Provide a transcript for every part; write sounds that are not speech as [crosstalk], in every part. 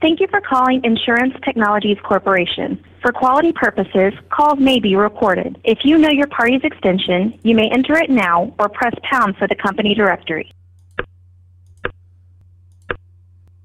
Thank you for calling Insurance Technologies Corporation. For quality purposes, calls may be recorded. If you know your party's extension, you may enter it now or press pound for the company directory.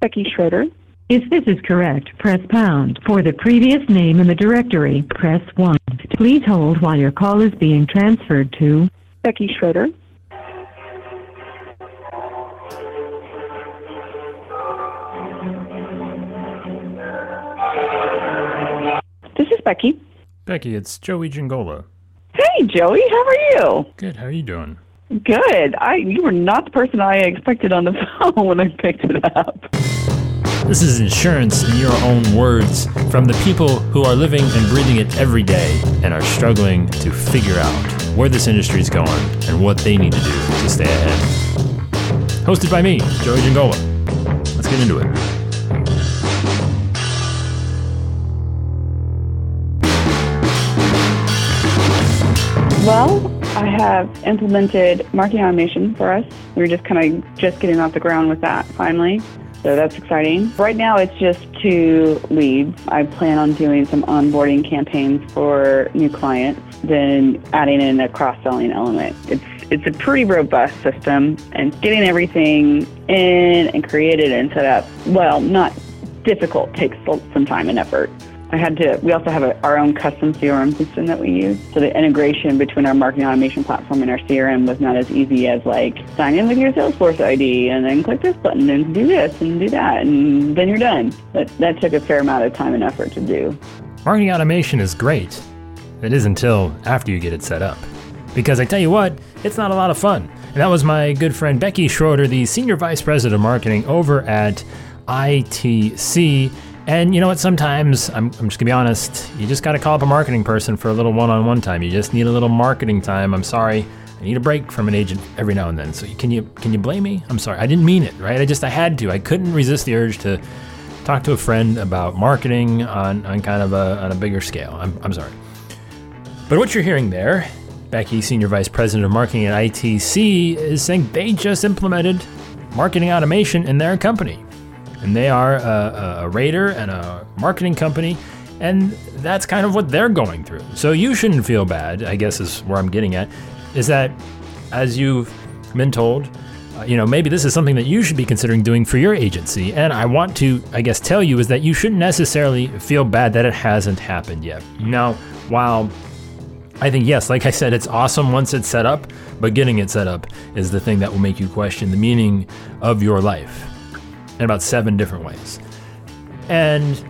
Becky Schroeder. If this is correct, press pound. For the previous name in the directory, press 1. Please hold while your call is being transferred to Becky Schroeder. Becky. Becky, it's Joey Giangola. Hey, Joey, how are you? Good, how are you doing? Good. I you were not the person I expected on the [laughs] phone when I picked it up. This is insurance in your own words from the people who are living and breathing it every day and are struggling to figure out where this industry is going and what they need to do to stay ahead. Hosted by me, Joey Giangola. Let's get into it. Well, I have implemented marketing automation for us. We are just kind of just getting off the ground with that finally. So that's exciting. Right now it's just two leads. I plan on doing some onboarding campaigns for new clients, then adding in a cross-selling element. It's it's a pretty robust system and getting everything in and created and set up, well, not difficult, takes some time and effort. I had to. We also have a, our own custom CRM system that we use. So the integration between our marketing automation platform and our CRM was not as easy as like sign in with your Salesforce ID and then click this button and do this and do that and then you're done. That that took a fair amount of time and effort to do. Marketing automation is great. It is until after you get it set up. Because I tell you what, it's not a lot of fun. And that was my good friend Becky Schroeder, the Senior Vice President of Marketing over at ITC. And you know what? Sometimes, I'm, I'm just gonna be honest, you just gotta call up a marketing person for a little one on one time. You just need a little marketing time. I'm sorry. I need a break from an agent every now and then. So can you can you blame me? I'm sorry. I didn't mean it, right? I just I had to. I couldn't resist the urge to talk to a friend about marketing on, on kind of a on a bigger scale. I'm, I'm sorry. But what you're hearing there, Becky, Senior Vice President of Marketing at ITC, is saying they just implemented marketing automation in their company and they are a, a, rater and a marketing company, and that's kind of what they're going through. So you shouldn't feel bad, I guess is where I'm getting at, is that as you've been told, uh, you know, maybe this is something that you should be considering doing for your agency. And I want to, I guess, tell you is that you shouldn't necessarily feel bad that it hasn't happened yet. Now, while I think, yes, like I said, it's awesome once it's set up, but getting it set up is the thing that will make you question the meaning of your life in about seven different ways. And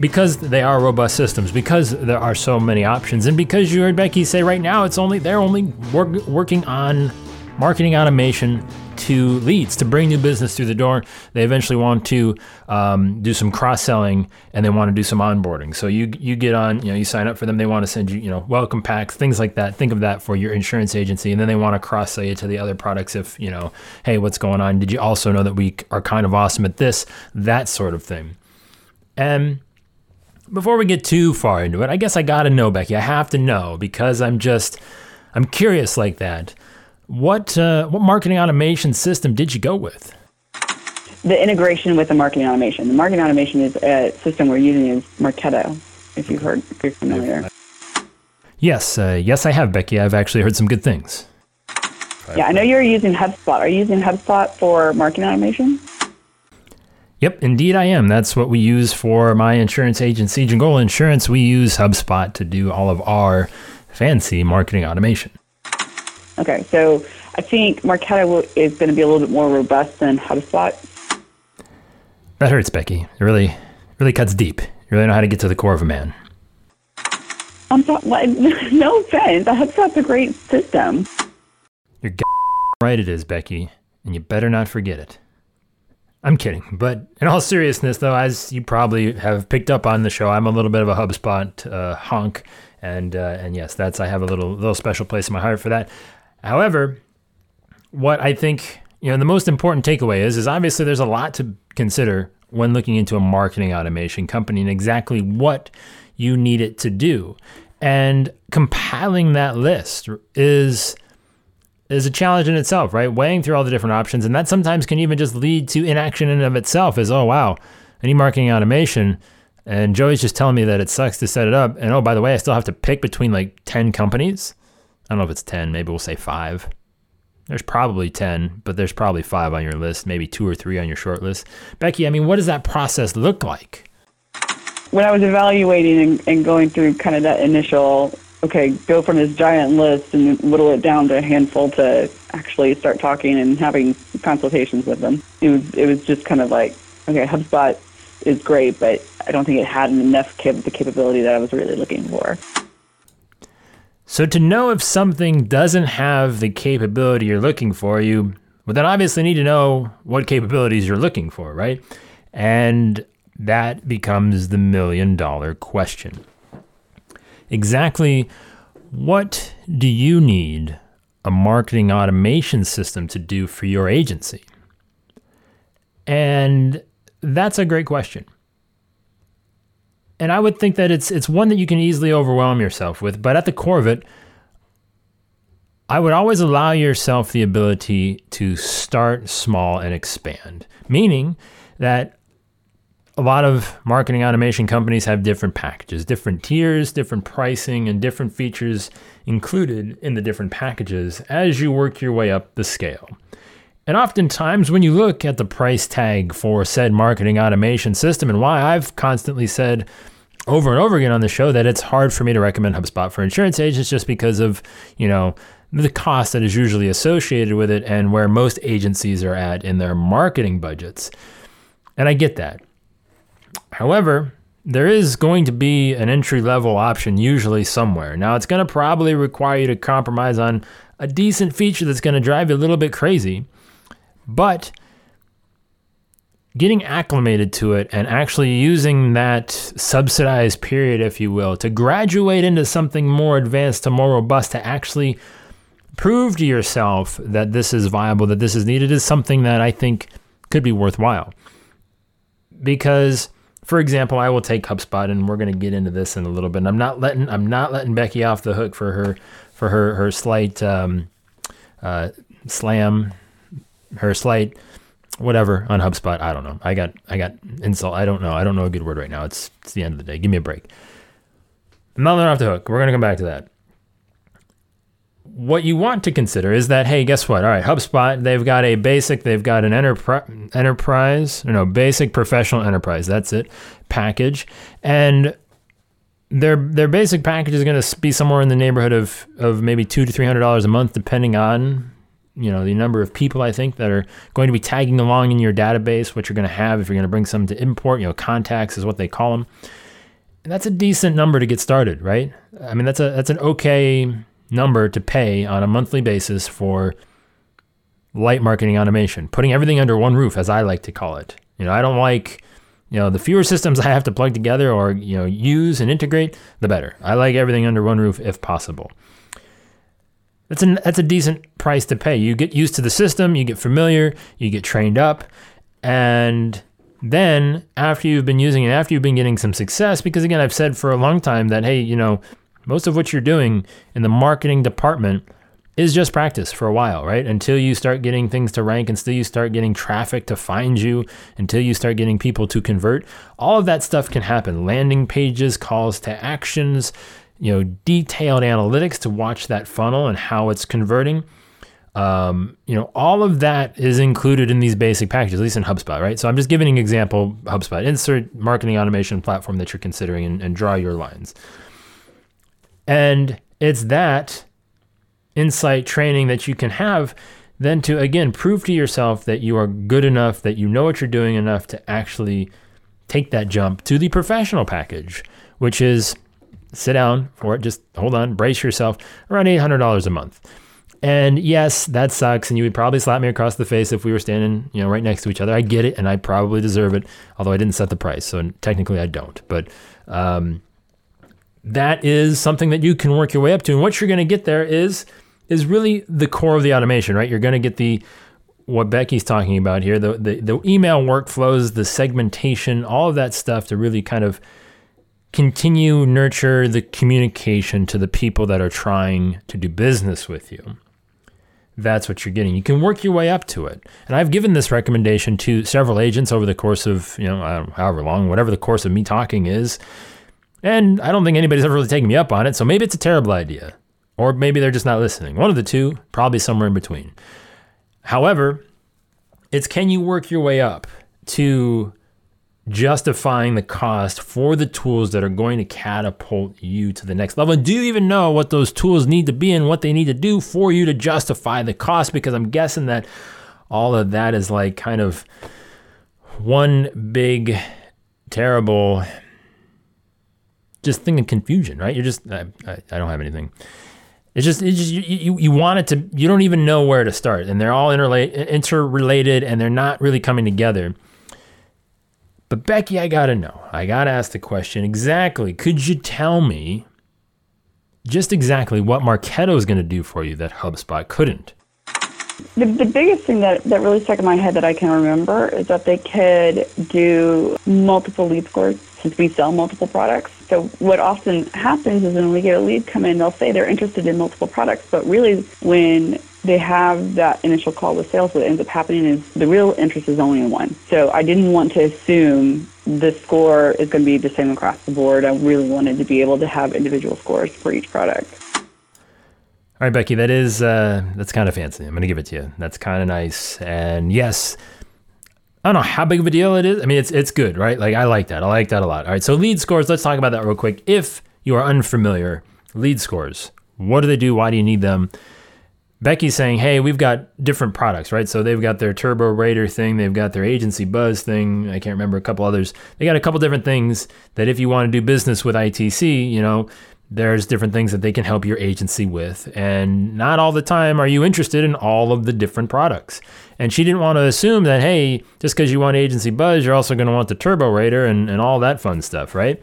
because they are robust systems, because there are so many options, and because you heard Becky say right now it's only they're only work, working on marketing automation to leads to bring new business through the door. They eventually want to um, do some cross selling and they want to do some onboarding. So you you get on, you know, you sign up for them. They want to send you, you know, welcome packs, things like that. Think of that for your insurance agency, and then they want to cross sell you to the other products. If you know, hey, what's going on? Did you also know that we are kind of awesome at this? That sort of thing. And before we get too far into it, I guess I gotta know, Becky. I have to know because I'm just I'm curious like that. What uh, what marketing automation system did you go with? The integration with the marketing automation. The marketing automation is a system we're using is Marketo. If you've heard, if you're familiar. Yes, uh, yes, I have, Becky. I've actually heard some good things. Yeah, I know you're using HubSpot. Are you using HubSpot for marketing automation? Yep, indeed I am. That's what we use for my insurance agency, Giangola Insurance. We use HubSpot to do all of our fancy marketing automation. Okay, so I think Marketo is going to be a little bit more robust than HubSpot. That hurts, Becky. It really, really cuts deep. You really know how to get to the core of a man. I'm sorry, [laughs] no offense. HubSpot's a great system. You're right, it is, Becky, and you better not forget it. I'm kidding, but in all seriousness, though, as you probably have picked up on the show, I'm a little bit of a HubSpot uh, honk, and uh, and yes, that's I have a little little special place in my heart for that. However, what I think you know the most important takeaway is is obviously there's a lot to consider when looking into a marketing automation company and exactly what you need it to do, and compiling that list is is a challenge in itself, right? Weighing through all the different options, and that sometimes can even just lead to inaction in and of itself. Is oh wow, any marketing automation. And Joey's just telling me that it sucks to set it up. And oh, by the way, I still have to pick between like 10 companies. I don't know if it's 10, maybe we'll say five. There's probably 10, but there's probably five on your list, maybe two or three on your short list. Becky, I mean, what does that process look like? When I was evaluating and, and going through kind of that initial, okay, go from this giant list and whittle it down to a handful to actually start talking and having consultations with them. It was it was just kind of like, okay, HubSpot is great, but I don't think it had enough cap- the capability that I was really looking for. So to know if something doesn't have the capability you're looking for, you well then obviously need to know what capabilities you're looking for, right? And that becomes the million dollar question. Exactly what do you need a marketing automation system to do for your agency? And that's a great question and I would think that it's it's one that you can easily overwhelm yourself with. But at the core of it, I would always allow yourself the ability to start small and expand. Meaning that a lot of marketing automation companies have different packages, different tiers, different pricing, and different features included in the different packages as you work your way up the scale. And oftentimes, when you look at the price tag for said marketing automation system, and why I've constantly said over and over again on the show that it's hard for me to recommend HubSpot for insurance agents just because of, you know, the cost that is usually associated with it and where most agencies are at in their marketing budgets. And I get that. However, there is going to be an entry level option usually somewhere. Now, it's going to probably require you to compromise on a decent feature that's going to drive you a little bit crazy. But getting acclimated to it and actually using that subsidized period, if you will, to graduate into something more advanced to more robust, to actually prove to yourself that this is viable, that this is needed, is something that I think could be worthwhile. Because, for example, I will take HubSpot, and we're going to get into this in a little bit. And I'm not letting I'm not letting Becky off the hook for her for her her slight um, uh, slam her slight whatever on HubSpot. I don't know. I got I got insult. I don't know. I don't know a good word right now. It's it's the end of the day. Give me a break. I'm not off the hook. We're gonna come back to that. What you want to consider is that hey, guess what? All right, HubSpot. They've got a basic. They've got an enterprise enterprise. No, basic professional enterprise. That's it. Package and their their basic package is going to be somewhere in the neighborhood of of maybe two to three hundred dollars a month, depending on you know the number of people I think that are going to be tagging along in your database, what you're going to have if you're going to bring some to import. You know, contacts is what they call them. And that's a decent number to get started, right? I mean, that's a that's an okay number to pay on a monthly basis for light marketing automation, putting everything under one roof, as I like to call it. You know, I don't like you know the fewer systems [laughs] I have to plug together or you know use and integrate, the better. I like everything under one roof if possible. That's a that's a decent price to pay. You get used to the system, you get familiar, you get trained up, and then after you've been using it, after you've been getting some success, because again, I've said for a long time that hey, you know, most of what you're doing in the marketing department is just practice for a while, right? Until you start getting things to rank, until you start getting traffic to find you, until you start getting people to convert. All of that stuff can happen. Landing pages, calls to actions, you know, detailed analytics to watch that funnel and how it's converting. Um, you know, all of that is included in these basic packages, at least in HubSpot, right? So I'm just giving an example, HubSpot, insert marketing automation platform that you're considering and, and draw your lines. And it's that insight training that you can have then to, again, prove to yourself that you are good enough, that you know what you're doing enough to actually take that jump to the professional package, which is sit down for it. Just hold on, brace yourself. Around $800 a month. And yes, that sucks. And you would probably slap me across the face if we were standing, you know, right next to each other. I get it, and I probably deserve it. Although I didn't set the price, so technically I don't. But um, that is something that you can work your way up to. And what you're going to get there is is really the core of the automation, right? You're going to get the what Becky's talking about here, the, the the email workflows, the segmentation, all of that stuff to really kind of continue nurture the communication to the people that are trying to do business with you. that's what you're getting. You can work your way up to it. And I've given this recommendation to several agents over the course of, you know, however long, whatever the course of me talking is. And I don't think anybody's ever really taken me up on it. So maybe it's a terrible idea. Or maybe they're just not listening. One of the two, probably somewhere in between. However, it's can you work your way up to justifying the cost for the tools that are going to catapult you to the next level. do you even know what those tools need to be and what they need to do for you to justify the cost? Because I'm guessing that all of that is like kind of one big, terrible, just thing of confusion, right? You're just, I, I, I don't have anything. It's just, it's just you, you, you want it to, you don't even know where to start. And they're all interla- interrelated and they're not really coming together. But Becky, I gotta know. I gotta ask the question exactly. Could you tell me just exactly what Marketo is gonna do for you that HubSpot couldn't? The, the biggest thing that, that really stuck in my head that I can remember is that they could do multiple lead scores since we sell multiple products. So what often happens is when we get a lead come in, they'll say they're interested in multiple products, but really when they have that initial call with sales, what ends up happening is the real interest is only in one. So I didn't want to assume the score is going to be the same across the board. I really wanted to be able to have individual scores for each product. All right, Becky, that is uh, that's kind of fancy. I'm going to give it to you. That's kind of nice. And yes, I don't know how big of a deal it is. I mean, it's it's good, right? Like I like that. I like that a lot. All right, so lead scores. Let's talk about that real quick. If you are unfamiliar, lead scores. What do they do? Why do you need them? Becky's saying, hey, we've got different products, right? So they've got their TurboRater thing, they've got their Agency Buzz thing. I can't remember a couple others. They got a couple different things that if you want to do business with ITC, you know, there's different things that they can help your agency with. And not all the time are you interested in all of the different products. And she didn't want to assume that, hey, just because you want Agency Buzz, you're also going to want the TurboRater and, and all that fun stuff, right?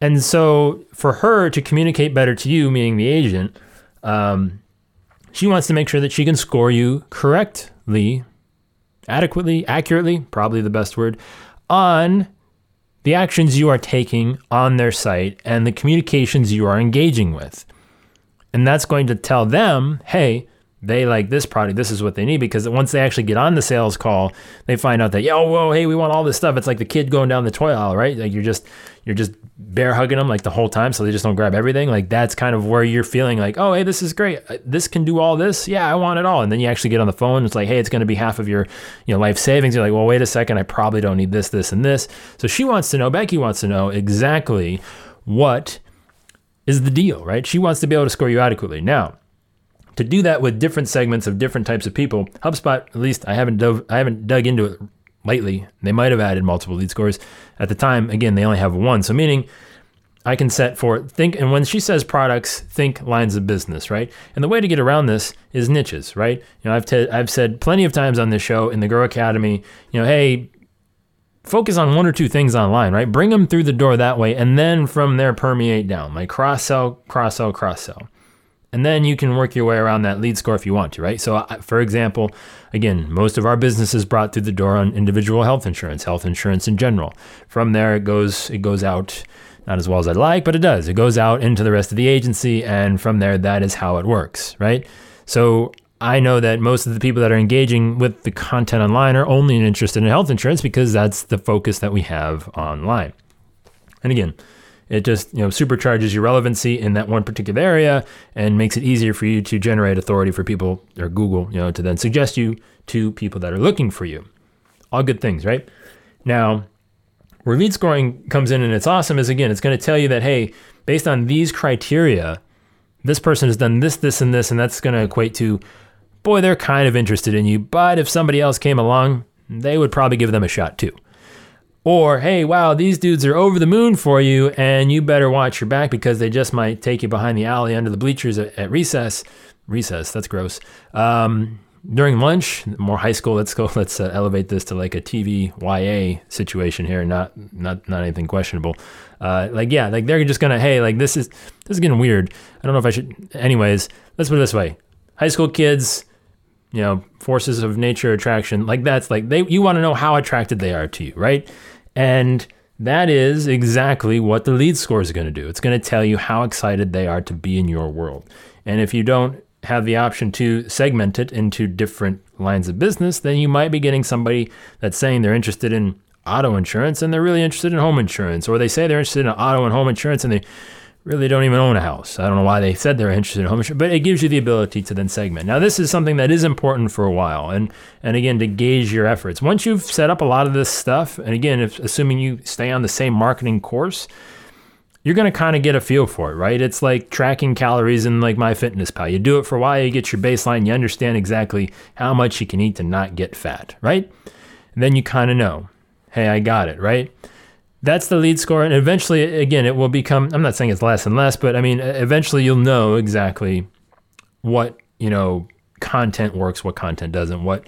And so for her to communicate better to you, meaning the agent, um, she wants to make sure that she can score you correctly, adequately, accurately, probably the best word, on the actions you are taking on their site and the communications you are engaging with. And that's going to tell them, hey, they like this product, this is what they need. Because once they actually get on the sales call, they find out that, yo, whoa, hey, we want all this stuff. It's like the kid going down the toy aisle, right? Like you're just you're just bear hugging them like the whole time so they just don't grab everything. Like that's kind of where you're feeling like oh hey this is great. Uh, this can do all this? Yeah i want it all. And then you actually get on the phone it's like hey it's going to be half of your you know life savings. You're like well wait a second i probably don't need this this and this. So she wants to know becky wants to know exactly what is the deal right? She wants to be able to score you adequately. Now to do that with different segments of different types of people hubspot at least i haven't dove i haven't dug into it lately. They might have added multiple lead scores. At the time, again, they only have one. So meaning I can set for think and when she says products, think lines of business, right? And the way to get around this is niches, right? You know, I've I've said plenty of times on this show in the Grow Academy, you know, hey, focus on one or two things online, right? Bring them through the door that way and then from there permeate down. Like cross sell, cross sell, cross sell. And then you can work your way around that lead score if you want to, right? So, for example, again, most of our business is brought through the door on individual health insurance, health insurance in general. From there, it goes it goes out not as well as I'd like, but it does. It goes out into the rest of the agency, and from there, that is how it works, right? So I know that most of the people that are engaging with the content online are only interested in health insurance because that's the focus that we have online. And again, it just you know supercharges your relevancy in that one particular area and makes it easier for you to generate authority for people or Google, you know, to then suggest you to people that are looking for you. All good things, right? Now, where lead scoring comes in and it's awesome is again, it's going to tell you that hey, based on these criteria, this person has done this, this, and this, and that's going to equate to, boy, they're kind of interested in you. But if somebody else came along, they would probably give them a shot too. Or, hey, wow, these dudes are over the moon for you, and you better watch your back because they just might take you behind the alley under the bleachers at, at recess. Recess, that's gross. Um, during lunch, more high school. Let's go. [laughs] Let's uh, elevate this to like a TV YA situation here, not not not anything questionable. Uh, like yeah, like they're just gonna hey, like this is this is getting weird. I don't know if I should. Anyways, let's put it this way: high school kids, you know, forces of nature attraction. Like that's like they you want to know how attracted they are to you, right? And that is exactly what the lead score is going to do. It's going to tell you how excited they are to be in your world. And if you don't have the option to segment it into different lines of business, then you might be getting somebody that's saying they're interested in auto insurance and they're really interested in home insurance, or they say they're interested in auto and home insurance and they really don't even own a house. I don't know why they said they're interested in home insurance, but it gives you the ability to then segment. Now, this is something that is important for a while, and and again to gauge your efforts. Once you've set up a lot of this stuff, and again, if, assuming you stay on the same marketing course, you're going to kind of get a feel for it, right? It's like tracking calories in like MyFitnessPal. You do it for a while, you get your baseline, you understand exactly how much you can eat to not get fat, right? And then you kind of know, hey, I got it, right? That's the lead score. And eventually, again, it will become, I'm not saying it's less and less, but I mean, eventually you'll know exactly what, you know, content works, what content doesn't, what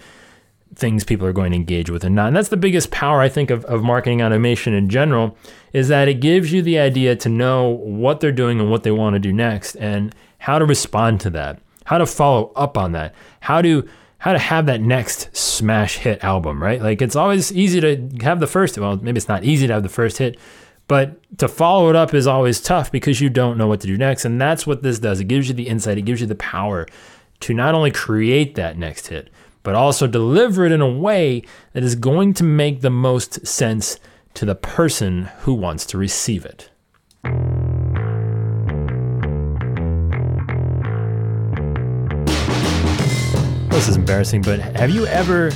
things people are going to engage with and not. And that's the biggest power, I think, of, of marketing automation in general, is that it gives you the idea to know what they're doing and what they want to do next and how to respond to that, how to follow up on that, how to how to have that next smash hit album, right? Like it's always easy to have the first, well, maybe it's not easy to have the first hit, but to follow it up is always tough because you don't know what to do next. And that's what this does. It gives you the insight, it gives you the power to not only create that next hit, but also deliver it in a way that is going to make the most sense to the person who wants to receive it. This is embarrassing, but have you ever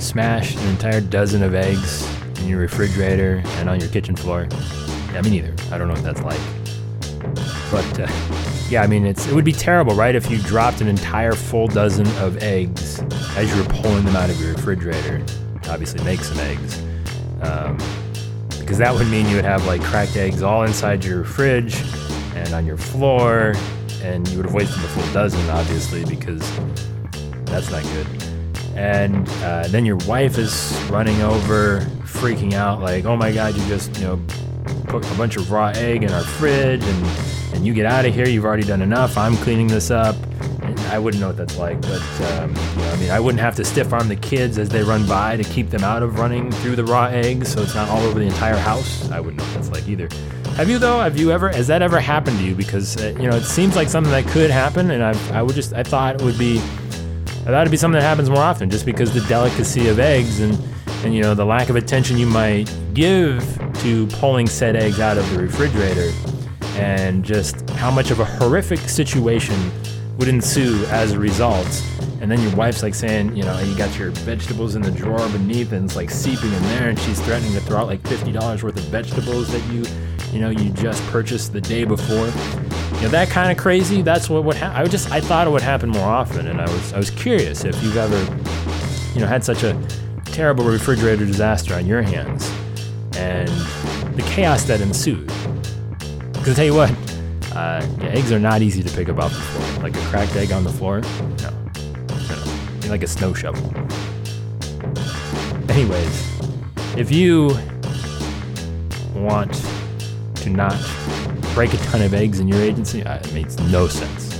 smashed an entire dozen of eggs in your refrigerator and on your kitchen floor? Yeah, me neither. I don't know what that's like. But uh, yeah, I mean, it's it would be terrible, right? If you dropped an entire full dozen of eggs as you were pulling them out of your refrigerator. Obviously, make some eggs, um, because that would mean you would have like cracked eggs all inside your fridge and on your floor, and you would have wasted the full dozen, obviously, because that's not good. And uh, then your wife is running over, freaking out, like, "Oh my God, you just you know put a bunch of raw egg in our fridge, and and you get out of here. You've already done enough. I'm cleaning this up." And I wouldn't know what that's like, but um, you know, I mean, I wouldn't have to stiff arm the kids as they run by to keep them out of running through the raw eggs, so it's not all over the entire house. I wouldn't know what that's like either. Have you though? Have you ever? Has that ever happened to you? Because uh, you know, it seems like something that could happen, and I I would just I thought it would be that would be something that happens more often just because the delicacy of eggs and, and you know the lack of attention you might give to pulling said eggs out of the refrigerator and just how much of a horrific situation would ensue as a result and then your wife's like saying, you know, you got your vegetables in the drawer beneath and it's like seeping in there and she's threatening to throw out like $50 worth of vegetables that you, you know, you just purchased the day before. You know, that kind of crazy, that's what would. I just, I thought it would happen more often and I was, I was curious if you've ever, you know, had such a terrible refrigerator disaster on your hands and the chaos that ensued. Because I tell you what, uh, yeah, eggs are not easy to pick up off the floor. Like a cracked egg on the floor, no like a snow shovel. Anyways, if you want to not break a ton of eggs in your agency, uh, it makes no sense.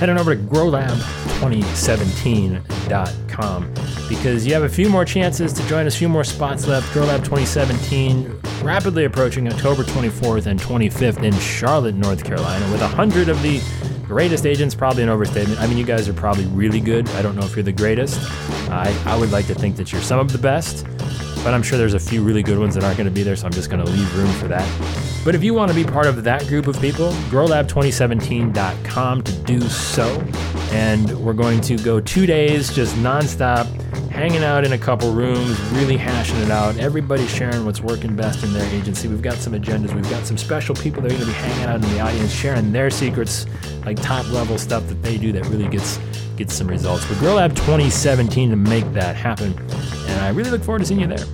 Head on over to growlab2017.com because you have a few more chances to join us, a few more spots left. GrowLab 2017 rapidly approaching October 24th and 25th in Charlotte, North Carolina, with 100 of the Greatest agents, probably an overstatement. I mean, you guys are probably really good. I don't know if you're the greatest. I, I would like to think that you're some of the best, but I'm sure there's a few really good ones that aren't going to be there, so I'm just going to leave room for that. But if you want to be part of that group of people, growlab2017.com to do so. And we're going to go two days just nonstop hanging out in a couple rooms, really hashing it out. Everybody sharing what's working best in their agency. We've got some agendas. We've got some special people that are going to be hanging out in the audience, sharing their secrets, like top level stuff that they do that really gets gets some results. But Grow Lab 2017 to make that happen. And I really look forward to seeing you there.